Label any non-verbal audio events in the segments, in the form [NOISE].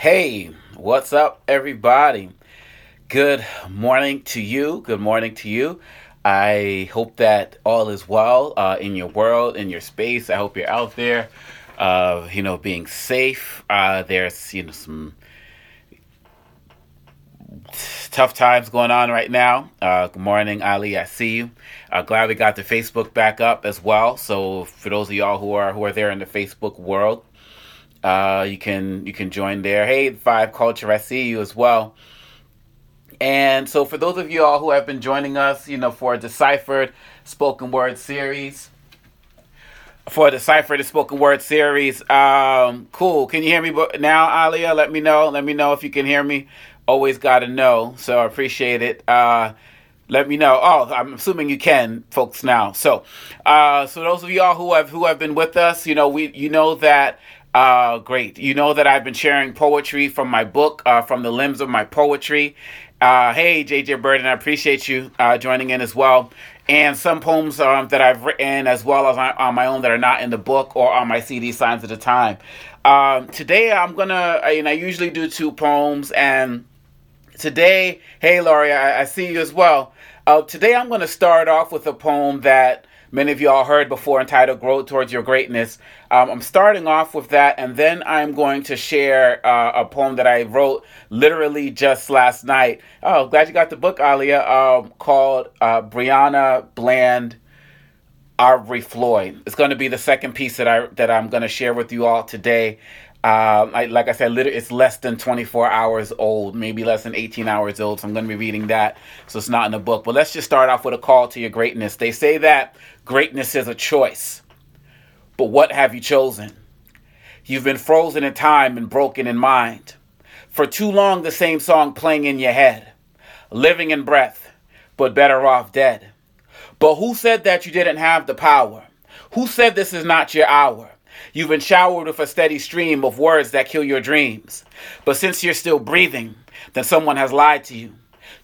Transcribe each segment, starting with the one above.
Hey, what's up, everybody? Good morning to you. Good morning to you. I hope that all is well uh, in your world, in your space. I hope you're out there, uh, you know, being safe. Uh, there's, you know, some tough times going on right now. Uh, good morning, Ali. I see you. Uh, glad we got the Facebook back up as well. So for those of y'all who are who are there in the Facebook world, uh, you can you can join there. Hey, Five Culture, I see you as well. And so for those of you all who have been joining us, you know, for deciphered spoken word series, for deciphered spoken word series, um, cool. Can you hear me now, Alia? Let me know. Let me know if you can hear me always got to know. So I appreciate it. Uh, let me know. Oh, I'm assuming you can, folks. Now, so uh, so those of y'all who have who have been with us, you know, we you know that. Uh, great. You know that I've been sharing poetry from my book, uh, from the limbs of my poetry. Uh, hey, JJ Burden, I appreciate you uh, joining in as well. And some poems um, that I've written as well as on, on, my own that are not in the book or on my CD Signs of the Time. Um, today I'm gonna, and I usually do two poems, and today, hey, Laurie, I, I see you as well. Uh, today, I'm going to start off with a poem that many of y'all heard before entitled Grow Towards Your Greatness. Um, I'm starting off with that, and then I'm going to share uh, a poem that I wrote literally just last night. Oh, glad you got the book, Alia, um, called uh, Breonna Bland. Arbery Floyd. It's going to be the second piece that I that I'm going to share with you all today. Um, I, like I said, it's less than 24 hours old, maybe less than 18 hours old. So I'm going to be reading that. So it's not in the book. But let's just start off with a call to your greatness. They say that greatness is a choice. But what have you chosen? You've been frozen in time and broken in mind. For too long, the same song playing in your head, living in breath, but better off dead. But who said that you didn't have the power? Who said this is not your hour? You've been showered with a steady stream of words that kill your dreams. But since you're still breathing, then someone has lied to you.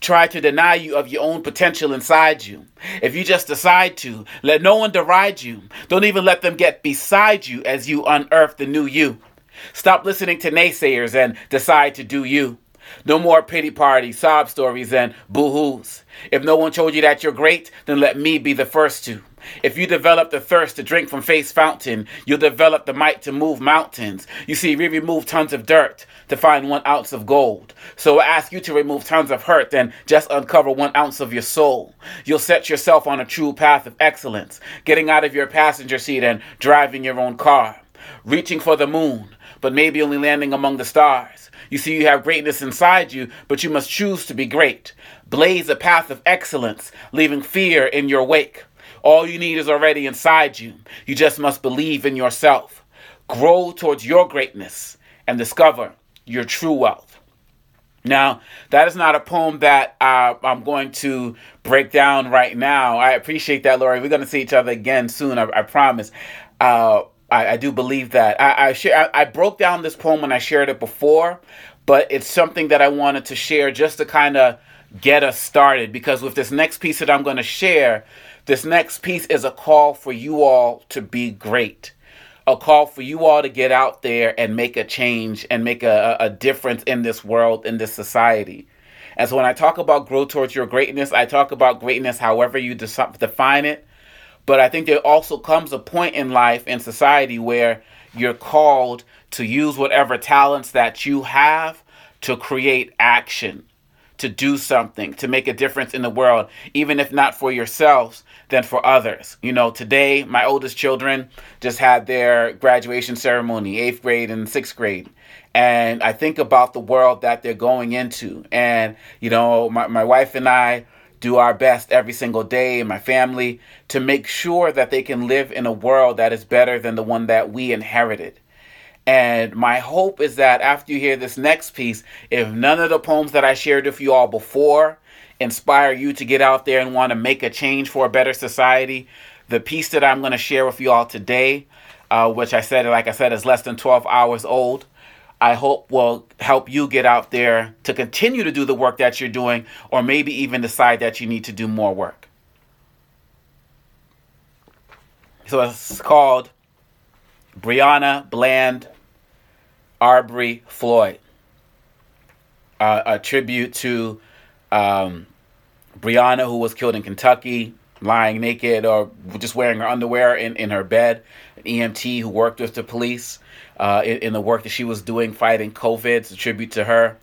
Try to deny you of your own potential inside you. If you just decide to, let no one deride you. Don't even let them get beside you as you unearth the new you. Stop listening to naysayers and decide to do you. No more pity parties, sob stories, and boo hoos. If no one told you that you're great, then let me be the first to. If you develop the thirst to drink from Faith's fountain, you'll develop the might to move mountains. You see, we remove tons of dirt to find one ounce of gold. So I ask you to remove tons of hurt and just uncover one ounce of your soul. You'll set yourself on a true path of excellence, getting out of your passenger seat and driving your own car, reaching for the moon, but maybe only landing among the stars. You see, you have greatness inside you, but you must choose to be great. Blaze a path of excellence, leaving fear in your wake. All you need is already inside you. You just must believe in yourself. Grow towards your greatness and discover your true wealth. Now, that is not a poem that uh, I'm going to break down right now. I appreciate that, Lori. We're going to see each other again soon, I, I promise. Uh, I, I, do believe that. I, I, share, I, I broke down this poem when I shared it before, but it's something that I wanted to share just to kind of get us started because with this next piece that I'm going to share, this next piece is a call for you all to be great. A call for you all to get out there and make a change and make a, a difference in this world, in this society. And so when I talk about grow towards your greatness, I talk about greatness however you define it. But I think there also comes a point in life in society where you're called to use whatever talents that you have to create action, to do something, to make a difference in the world, even if not for yourselves, than for others. You know, today my oldest children just had their graduation ceremony, eighth grade and sixth grade. And I think about the world that they're going into. And, you know, my, my wife and I do our best every single day and my family to make sure that they can live in a world that is better than the one that we inherited. And my hope is that after you hear this next piece, if none of the poems that I shared with you all before inspire you to get out there and want to make a change for a better society, the piece that I'm going to share with you all today, uh, which I said, like I said, is less than 12 hours old, I hope will help you get out there to continue to do the work that you're doing, or maybe even decide that you need to do more work. So it's called Breonna Bland Arbery Floyd. uh, a tribute to um, Breonna, who was killed in Kentucky, lying naked or just wearing her underwear in, in her bed. An EMT who worked with the police uh, in, in, the work that she was doing fighting COVID. It's a tribute to her.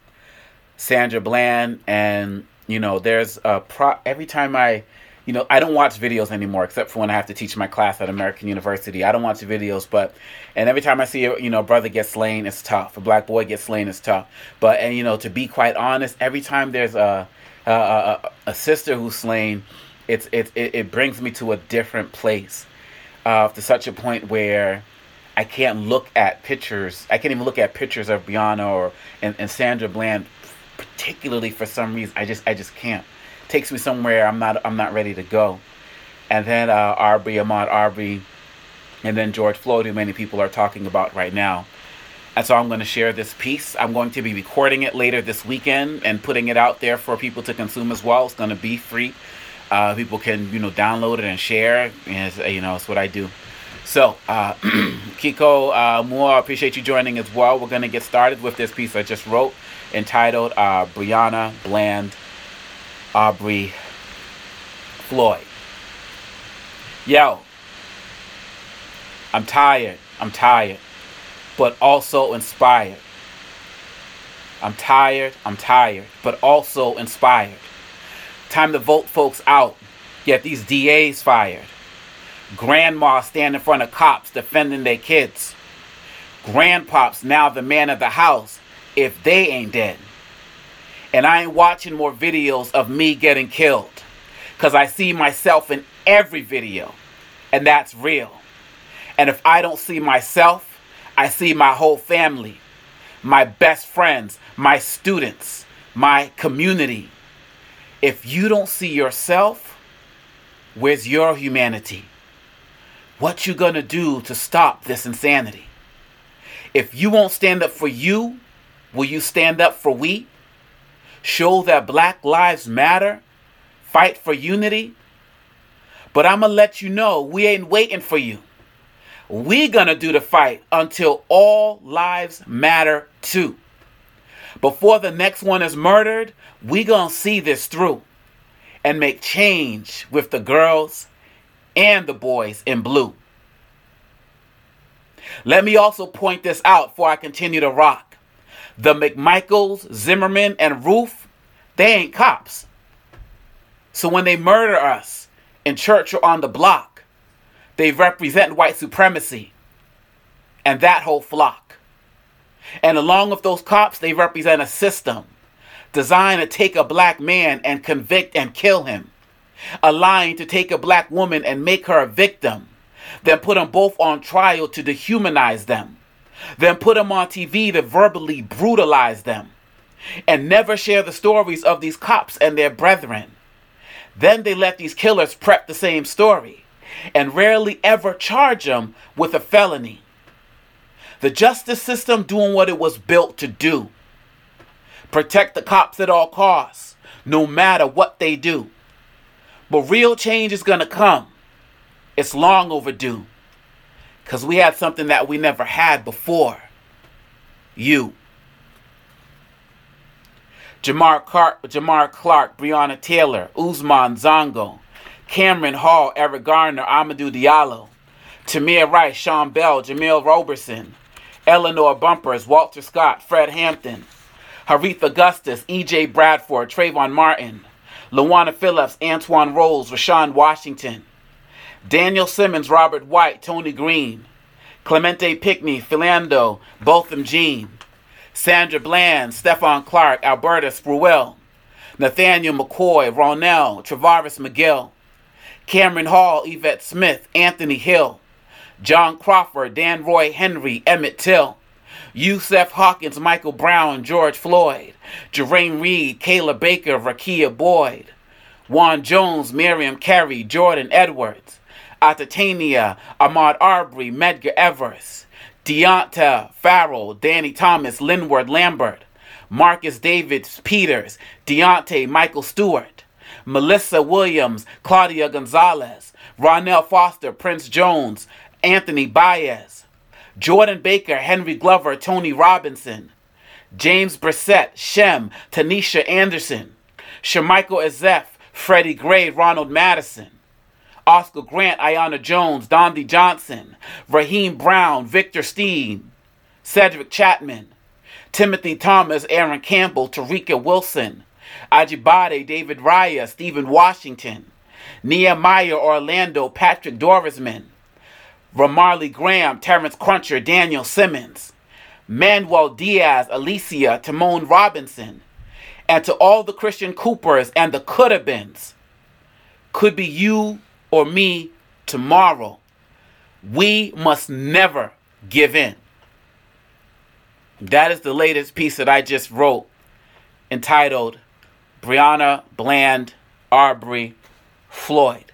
Sandra Bland, and you know, there's a pro. Every time I, you know, I don't watch videos anymore except for when I have to teach my class at American University. I don't watch videos, but and every time I see a you know a brother get slain, it's tough. A black boy gets slain, it's tough. But and you know, to be quite honest, every time there's a a, a, a sister who's slain, it's it, it it brings me to a different place, uh, to such a point where I can't look at pictures. I can't even look at pictures of Breonna or and, and Sandra Bland, particularly for some reason. I just I just can't. Takes me somewhere I'm not I'm not ready to go. And then uh, Arbery, Ahmaud Arbery, and then George Floyd, who many people are talking about right now. And so I'm going to share this piece. I'm going to be recording it later this weekend and putting it out there for people to consume as well. It's going to be free. Uh, people can you know download it and share. And you know, it's what I do. So, uh, [CLEARS THROAT] Kiko uh, Moore, I appreciate you joining as well. We're going to get started with this piece I just wrote entitled uh, Breonna Bland Arbery Floyd. Yo, I'm tired. I'm tired, but also inspired. I'm tired. I'm tired, but also inspired. Time to vote folks out. Get these DAs fired. Grandma stand in front of cops defending their kids. Grandpops now the man of the house if they ain't dead. And I ain't watching more videos of me getting killed. Because I see myself in every video. And that's real. And if I don't see myself, I see my whole family, my best friends, my students, my community. If you don't see yourself, where's your humanity? What you gonna do to stop this insanity? If you won't stand up for you, will you stand up for we? Show that black lives matter? Fight for unity? But I'm gonna let you know we ain't waiting for you. We gonna do the fight until all lives matter too. Before the next one is murdered, we gonna see this through and make change with the girls and the boys in blue. Let me also point this out before I continue to rock. The McMichaels, Zimmerman, and Roof, they ain't cops. So when they murder us in church or on the block, they represent white supremacy and that whole flock. And along with those cops, they represent a system designed to take a black man and convict and kill him a line to take a black woman and make her a victim, then put them both on trial to dehumanize them, then put them on TV to verbally brutalize them, and never share the stories of these cops and their brethren. Then they let these killers prep the same story and rarely ever charge them with a felony. The justice system doing what it was built to do protect the cops at all costs, no matter what they do. But real change is going to come. It's long overdue. Because we had something that we never had before. You. Jamar Clark, Jamar Clark, Breonna Taylor, Usman Zongo, Cameron Hall, Eric Garner, Amadou Diallo, Tamir Rice, Sean Bell, Jamil Roberson, Eleanor Bumpers, Walter Scott, Fred Hampton, Harith Augustus, E.J. Bradford, Trayvon Martin, Lawana Phillips, Antoine Rose, Rashawn Washington, Daniel Simmons, Robert White, Tony Green, Clementa Pinckney, Philando, Botham Jean, Sandra Bland, Stephon Clark, Alberta Spruill, Nathaniel McCoy, Ronell, Travaris McGill, Cameron Hall, Yvette Smith, Anthony Hill, John Crawford, Dan Roy Henry, Emmett Till, Yusef Hawkins, Michael Brown, George Floyd, Jermaine Reed, Kayla Baker, Rekia Boyd, Juan Jones, Miriam Carey, Jordan Edwards, Atatiana, Ahmaud Arbery, Medgar Evers, Deonta Farrell, Danny Thomas, Linwood Lambert, Marcus David Peters, Deontay Michael Stewart, Melissa Williams, Claudia Gonzalez, Ronell Foster, Prince Jones, Anthony Baez, Jordan Baker, Henry Glover, Tony Robinson, James Brissette, Shem, Tanisha Anderson, Shemichael Azef, Freddie Gray, Ronald Madison, Oscar Grant, Aiyana Jones, Dondi Johnson, Raheem Brown, Victor Steen, Cedric Chapman, Timothy Thomas, Aaron Campbell, Tarika Wilson, Ajibade, David Raya, Stephen Washington, Nehemiah Orlando, Patrick Dorismond, Ramarley Graham, Terrence Crutcher, Daniel Simmons, Manuel Diaz, Alicia, Timon Robinson, and to all the Christian Coopers and the could have beens, could be you or me tomorrow. We must never give in. That is the latest piece that I just wrote entitled Breonna Bland Arbery Floyd.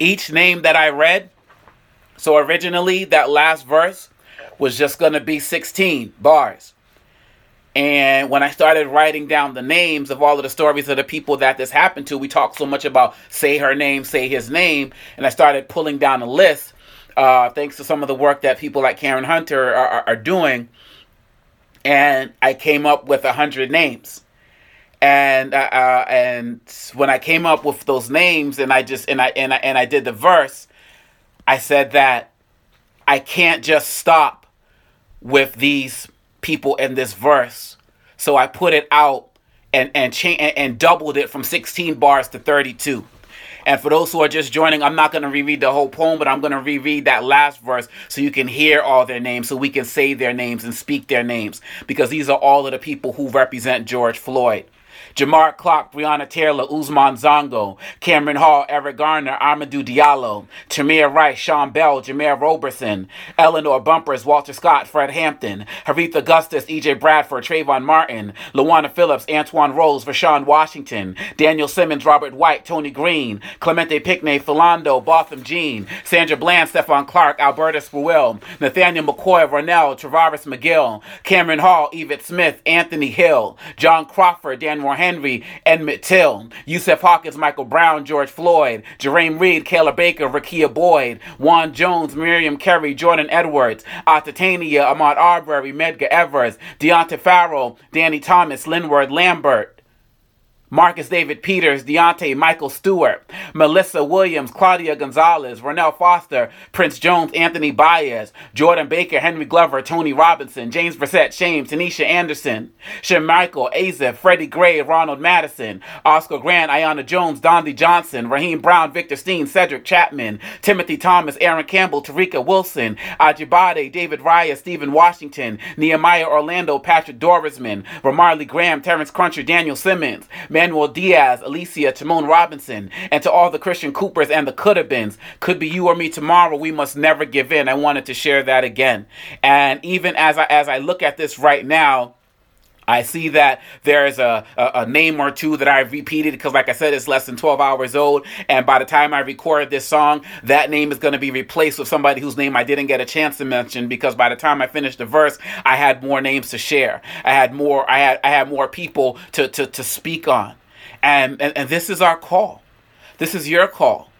Each name that I read, so originally that last verse was just going to be 16 bars. And when I started writing down the names of all of the stories of the people that this happened to, we talked so much about say her name, say his name, and I started pulling down a list. Uh, thanks to some of the work that people like Karen Hunter are, are, are doing, and I came up with a hundred names. And uh, uh, and when I came up with those names, and I just and I and I and I did the verse, I said that I can't just stop with these people in this verse. So I put it out and and cha- and, doubled it from 16 bars to 32. And for those who are just joining, I'm not going to reread the whole poem, but I'm going to reread that last verse so you can hear all their names, so we can say their names and speak their names, because these are all of the people who represent George Floyd. Jamar Clark, Breonna Taylor, Usman Zongo, Cameron Hall, Eric Garner, Amadou Diallo, Tamir Rice, Sean Bell, Jameer Roberson, Eleanor Bumpers, Walter Scott, Fred Hampton, Harith Augustus, EJ Bradford, Trayvon Martin, Luana Phillips, Antoine Rose, Rashawn Washington, Daniel Simmons, Robert White, Tony Green, Clementa Pinckney, Philando, Botham Jean, Sandra Bland, Stephon Clark, Alberta Spruill, Nathaniel McCoy, Ronell, Travaris McGill, Cameron Hall, Yvette Smith, Anthony Hill, John Crawford, Dan Moore Henry, Emmett Till, Yusef Hawkins, Michael Brown, George Floyd, Jerame Reed, Kayla Baker, Rekia Boyd, Juan Jones, Miriam Carey, Jordan Edwards, Atatiana, Ahmaud Arbery, Medgar Evers, Deontay Farrell, Danny Thomas, Linwood Lambert, Marcus David Peters, Deontay Michael Stewart, Melissa Williams, Claudia Gonzalez, Ronell Foster, Prince Jones, Anthony Baez, Jordan Baker, Henry Glover, Tony Robinson, James Brissette, Shames, Tanisha Anderson, Shem Michael, Azef, Freddie Gray, Ronald Madison, Oscar Grant, Aiyana Jones, Dondi Johnson, Raheem Brown, Victor Steen, Cedric Chapman, Timothy Thomas, Aaron Campbell, Tarika Wilson, Ajibade, David Raya, Stephen Washington, Nehemiah Orlando, Patrick Dorismond, Ramarley Graham, Terrence Crutcher, Daniel Simmons, Manuel Diaz, Alicia, Timon Robinson, and to all the Christian Coopers and the could have beens. Could be you or me tomorrow. We must never give in. I wanted to share that again. And even as I as I look at this right now, I see that there's a, a, a, name or two that I've repeated because, like I said, it's less than 12 hours old. And by the time I record this song, that name is going to be replaced with somebody whose name I didn't get a chance to mention because by the time I finished the verse, I had more names to share. I had more. I had I had more people to to, to speak on. And, and and this is our call. This is your call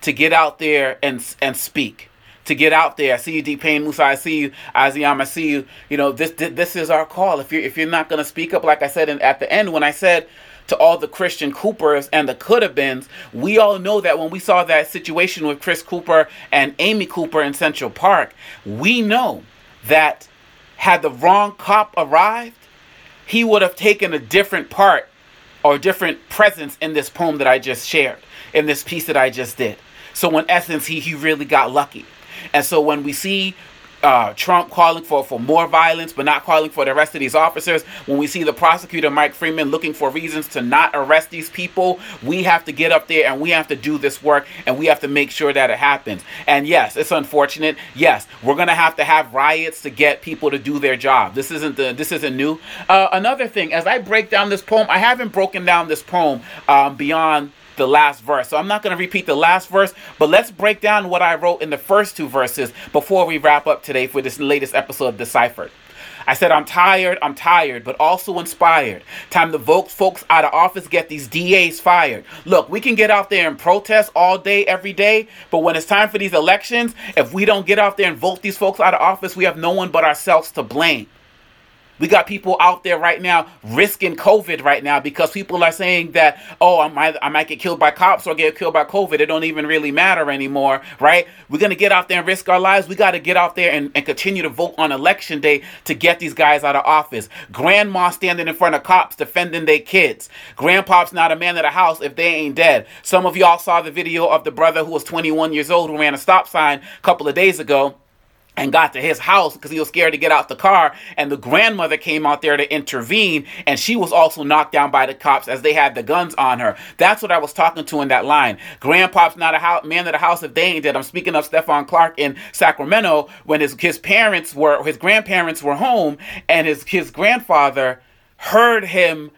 to get out there and and speak to get out there. I see you, D Payne Musa. I see you, Aziam. I see you. You know, this this is our call. If you're if you're not going to speak up, like I said in, at the end when I said to all the Christian Coopers and the could have beens, we all know that when we saw that situation with Chris Cooper and Amy Cooper in Central Park, we know that had the wrong cop arrived, he would have taken a different part or different presence in this poem that I just shared, in this piece that I just did. So in essence, he he really got lucky. And so when we see uh, Trump calling for, for more violence, but not calling for the rest of these officers. When we see the prosecutor, Mike Freeman, looking for reasons to not arrest these people, we have to get up there and we have to do this work and we have to make sure that it happens. And yes, it's unfortunate. Yes, we're gonna have to have riots to get people to do their job. This isn't the this isn't new. Uh, another thing, as I break down this poem, I haven't broken down this poem um, beyond the last verse. So I'm not going to repeat the last verse, but let's break down what I wrote in the first two verses before we wrap up today for this latest episode of Deciphered. I said, I'm tired, I'm tired, but also inspired. Time to vote folks out of office, get these DAs fired. Look, we can get out there and protest all day, every day, but when it's time for these elections, if we don't get out there and vote these folks out of office, we have no one but ourselves to blame. We got people out there right now risking COVID right now because people are saying that, oh, I might, I might get killed by cops or get killed by COVID. It don't even really matter anymore, right? We're going to get out there and risk our lives. We got to get out there and, and continue to vote on election day to get these guys out of office. Grandma standing in front of cops defending their kids. Grandpop's not a man of the house if they ain't dead. Some of y'all saw the video of the brother who was 21 years old who ran a stop sign a couple of days ago and got to his house because he was scared to get out the car. And the grandmother came out there to intervene, and she was also knocked down by the cops as they had the guns on her. That's what I was talking to in that line. Grandpop's not a man of the house if they ain't dead. I'm speaking of Stephon Clark in Sacramento when his his parents were his grandparents were home, and his his grandfather heard him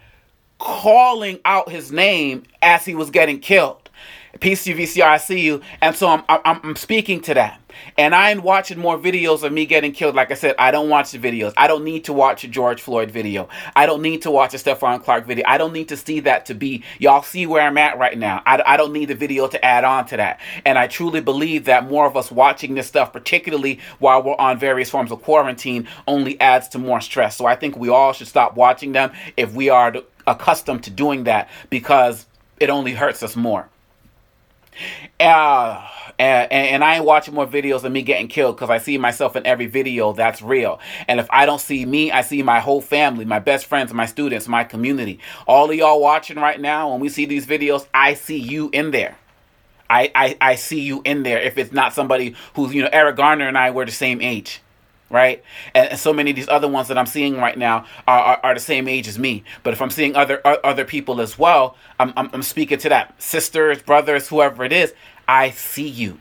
calling out his name as he was getting killed. PCVCR, I see you. And so I'm, I'm, I'm speaking to that. And I ain't watching more videos of me getting killed. Like I said, I don't watch the videos. I don't need to watch a George Floyd video. I don't need to watch a Stephon Clark video. I don't need to see that to be, y'all see where I'm at right now. I, I don't need the video to add on to that. And I truly believe that more of us watching this stuff, particularly while we're on various forms of quarantine, only adds to more stress. So I think we all should stop watching them if we are accustomed to doing that because it only hurts us more. Uh, and, and, I ain't watching more videos of me getting killed because I see myself in every video that's real. And if I don't see me, I see my whole family, my best friends, my students, my community. All of y'all watching right now, when we see these videos, I see you in there. I, I, I see you in there if it's not somebody who's, you know, Eric Garner and I were the same age right? And, and, so many of these other ones that I'm seeing right now are, are, are, the same age as me. But if I'm seeing other other people as well, I'm, I'm, I'm speaking to that sisters, brothers, whoever it is. I see you.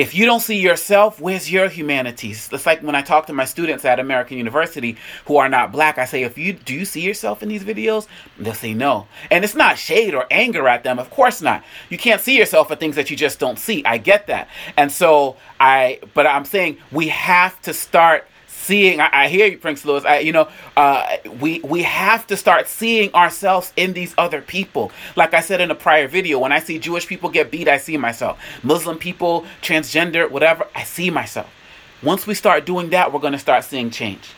If you don't see yourself, where's your humanities? It's like when I talk to my students at American University who are not black, I say, if you do you see yourself in these videos? They'll say no. And it's not shade or anger at them, of course not. You can't see yourself at things that you just don't see. I get that. And so I but I'm saying we have to start seeing. I, I hear you, Prince Lewis. I, you know, uh, we we have to start seeing ourselves in these other people. Like I said in a prior video, when I see Jewish people get beat, I see myself. Muslim people, transgender, whatever, I see myself. Once we start doing that, we're going to start seeing change.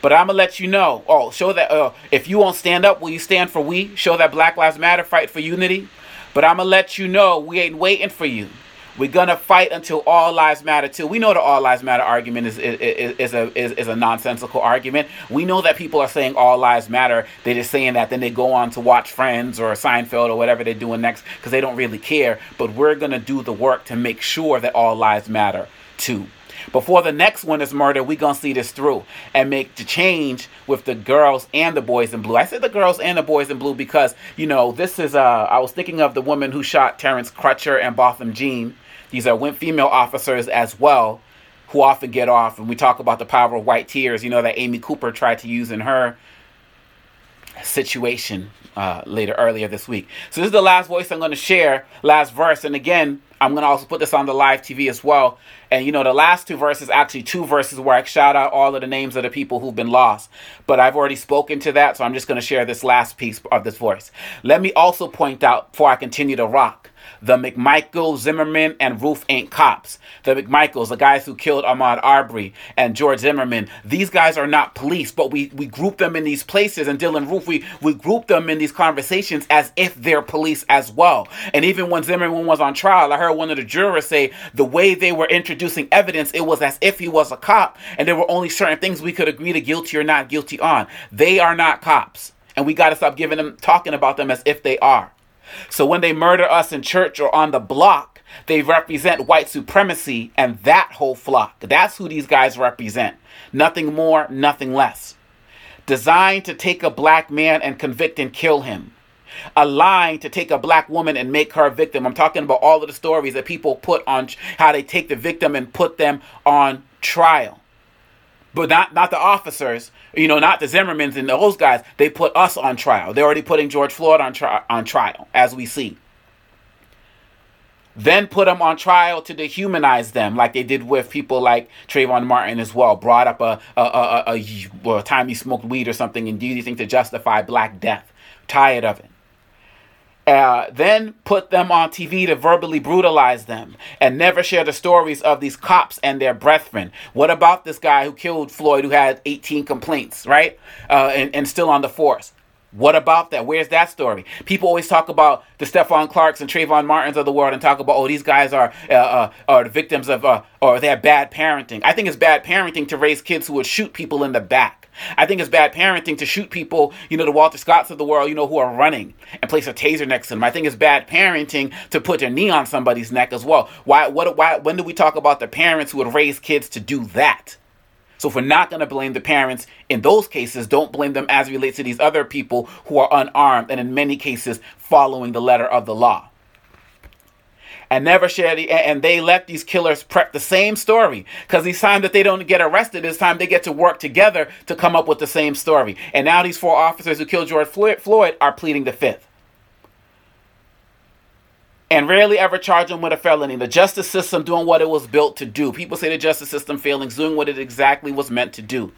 But I'm gonna let you know. Oh, show that uh, if you won't stand up, will you stand for we? Show that Black Lives Matter, fight for unity. But I'm gonna let you know we ain't waiting for you. We're gonna fight until all lives matter too. We know the all lives matter argument is is, is a is, is a nonsensical argument. We know that people are saying all lives matter. They're just saying that, then they go on to watch Friends or Seinfeld or whatever they're doing next because they don't really care. But we're gonna do the work to make sure that all lives matter too. Before the next one is murder, we gonna see this through and make the change with the girls and the boys in blue. I said the girls and the boys in blue because you know this is uh I was thinking of the woman who shot Terrence Crutcher and Botham Jean these are female officers as well who often get off. And we talk about the power of white tears, you know, that Amy Cooper tried to use in her situation uh, later earlier this week. So this is the last voice I'm going to share, last verse. And again, I'm going to also put this on the live TV as well. And you know, the last two verses, actually two verses where I shout out all of the names of the people who've been lost. But I've already spoken to that, so I'm just going to share this last piece of this voice. Let me also point out, before I continue to rock, the McMichael, Zimmerman, and Roof ain't cops. The McMichaels, the guys who killed Ahmaud Arbery and George Zimmerman, these guys are not police, but we, we group them in these places. And Dylann Roof, we, we group them in these conversations as if they're police as well. And even when Zimmerman was on trial, I heard one of the jurors say the way they were introducing evidence, it was as if he was a cop, and there were only certain things we could agree to guilty or not guilty on. They are not cops. And we got to stop giving them, talking about them as if they are. So when they murder us in church or on the block, they represent white supremacy and that whole flock. That's who these guys represent. Nothing more, nothing less. Designed to take a black man and convict and kill him. A line to take a black woman and make her a victim. I'm talking about all of the stories that people put on how they take the victim and put them on trial but not not the officers, you know, not the Zimmermans and those guys. They put us on trial. They're already putting George Floyd on on trial, as we see. then put them on trial to dehumanize them, like they did with people like Trayvon Martin as well. Brought up a a, a, a, a time he smoked weed or something and do you think to justify Black Death. Tired of it. Uh, then put them on TV to verbally brutalize them and never share the stories of these cops and their brethren. What about this guy who killed Floyd who had 18 complaints, right? Uh, and, and still on the force? What about that? Where's that story? People always talk about the Stephon Clarks and Trayvon Martins of the world and talk about, oh, these guys are uh, uh, are the victims of, uh, or they have bad parenting. I think it's bad parenting to raise kids who would shoot people in the back. I think it's bad parenting to shoot people, you know, the Walter Scotts of the world, you know, who are running and place a taser next to them. I think it's bad parenting to put their knee on somebody's neck as well. Why? What? Why? When do we talk about the parents who would raise kids to do that? So if we're not going to blame the parents in those cases, don't blame them as relates to these other people who are unarmed and in many cases following the letter of the law and never share the and they let these killers prep the same story because each time that they don't get arrested this time they get to work together to come up with the same story and now these four officers who killed george floyd are pleading the fifth and rarely ever charge them with a felony. The justice system doing what it was built to do. People say the justice system failing, doing what it exactly was meant to do.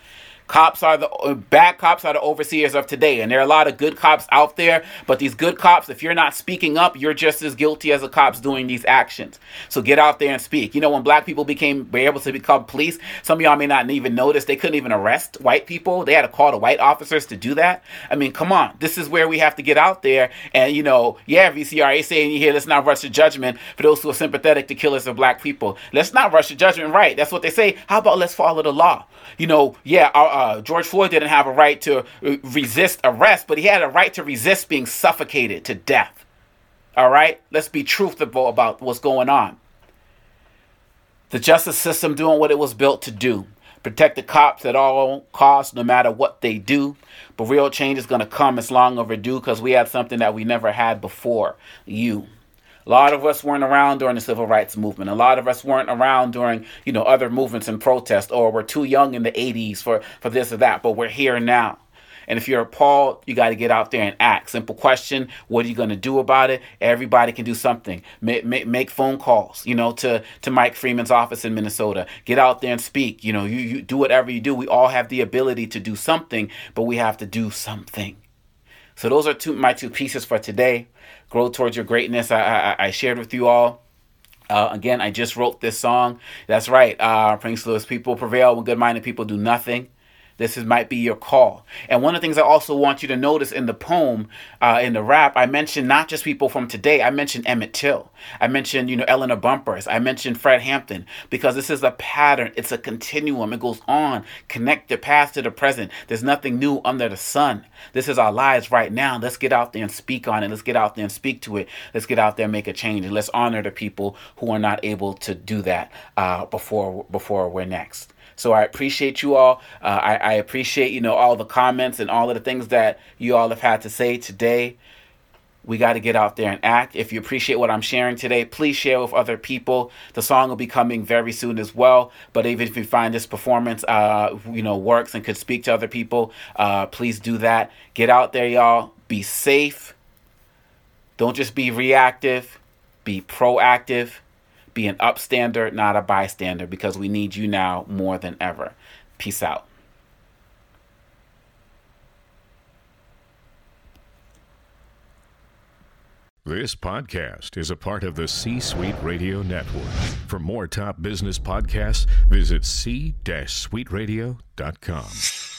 Cops are the uh, bad cops are the overseers of today, and there are a lot of good cops out there. But these good cops, if you're not speaking up, you're just as guilty as the cops doing these actions. So get out there and speak. You know, when black people became were able to become police, some of y'all may not even notice they couldn't even arrest white people. They had to call the white officers to do that. I mean, come on, this is where we have to get out there. And you know, yeah, VCRA saying you hear, let's not rush to judgment for those who are sympathetic to killers of black people. Let's not rush to judgment, right? That's what they say. How about let's follow the law? You know, yeah, our, uh, George Floyd didn't have a right to uh, resist arrest, but he had a right to resist being suffocated to death. All right? Let's be truthful about what's going on. The justice system doing what it was built to do protect the cops at all costs, no matter what they do. But real change is going to come. It's long overdue because we have something that we never had before you. A lot of us weren't around during the civil rights movement. A lot of us weren't around during, you know, other movements and protests, or we're too young in the 80s for, for this or that, but we're here now. And if you're appalled, you got to get out there and act. Simple question: What are you going to do about it? Everybody can do something. Make, make, make, phone calls, you know, to to Mike Freeman's office in Minnesota. Get out there and speak. You know, you, you do whatever you do. We all have the ability to do something, but we have to do something. So those are two my two pieces for today grow towards your greatness. I, I, I shared with you all. Uh, again, I just wrote this song. That's right. Uh, Prince Louis people prevail when good-minded people do nothing. This is, might be your call. And one of the things I also want you to notice in the poem, uh, in the rap, I mentioned not just people from today. I mentioned Emmett Till. I mentioned, you know, Eleanor Bumpers. I mentioned Fred Hampton because this is a pattern. It's a continuum. It goes on. Connect the past to the present. There's nothing new under the sun. This is our lives right now. Let's get out there and speak on it. Let's get out there and speak to it. Let's get out there and make a change. And let's honor the people who are not able to do that uh, before before we're next. So I appreciate you all. Uh, I, I appreciate, you know, all the comments and all of the things that you all have had to say today. We got to get out there and act. If you appreciate what I'm sharing today, please share with other people. The song will be coming very soon as well. But even if you find this performance, uh, you know, works and could speak to other people, uh, please do that. Get out there, y'all. Be safe. Don't just be reactive. Be proactive. Be an upstander, not a bystander, because we need you now more than ever. Peace out. This podcast is a part of the C Suite Radio Network. For more top business podcasts, visit c-suiteradio.com.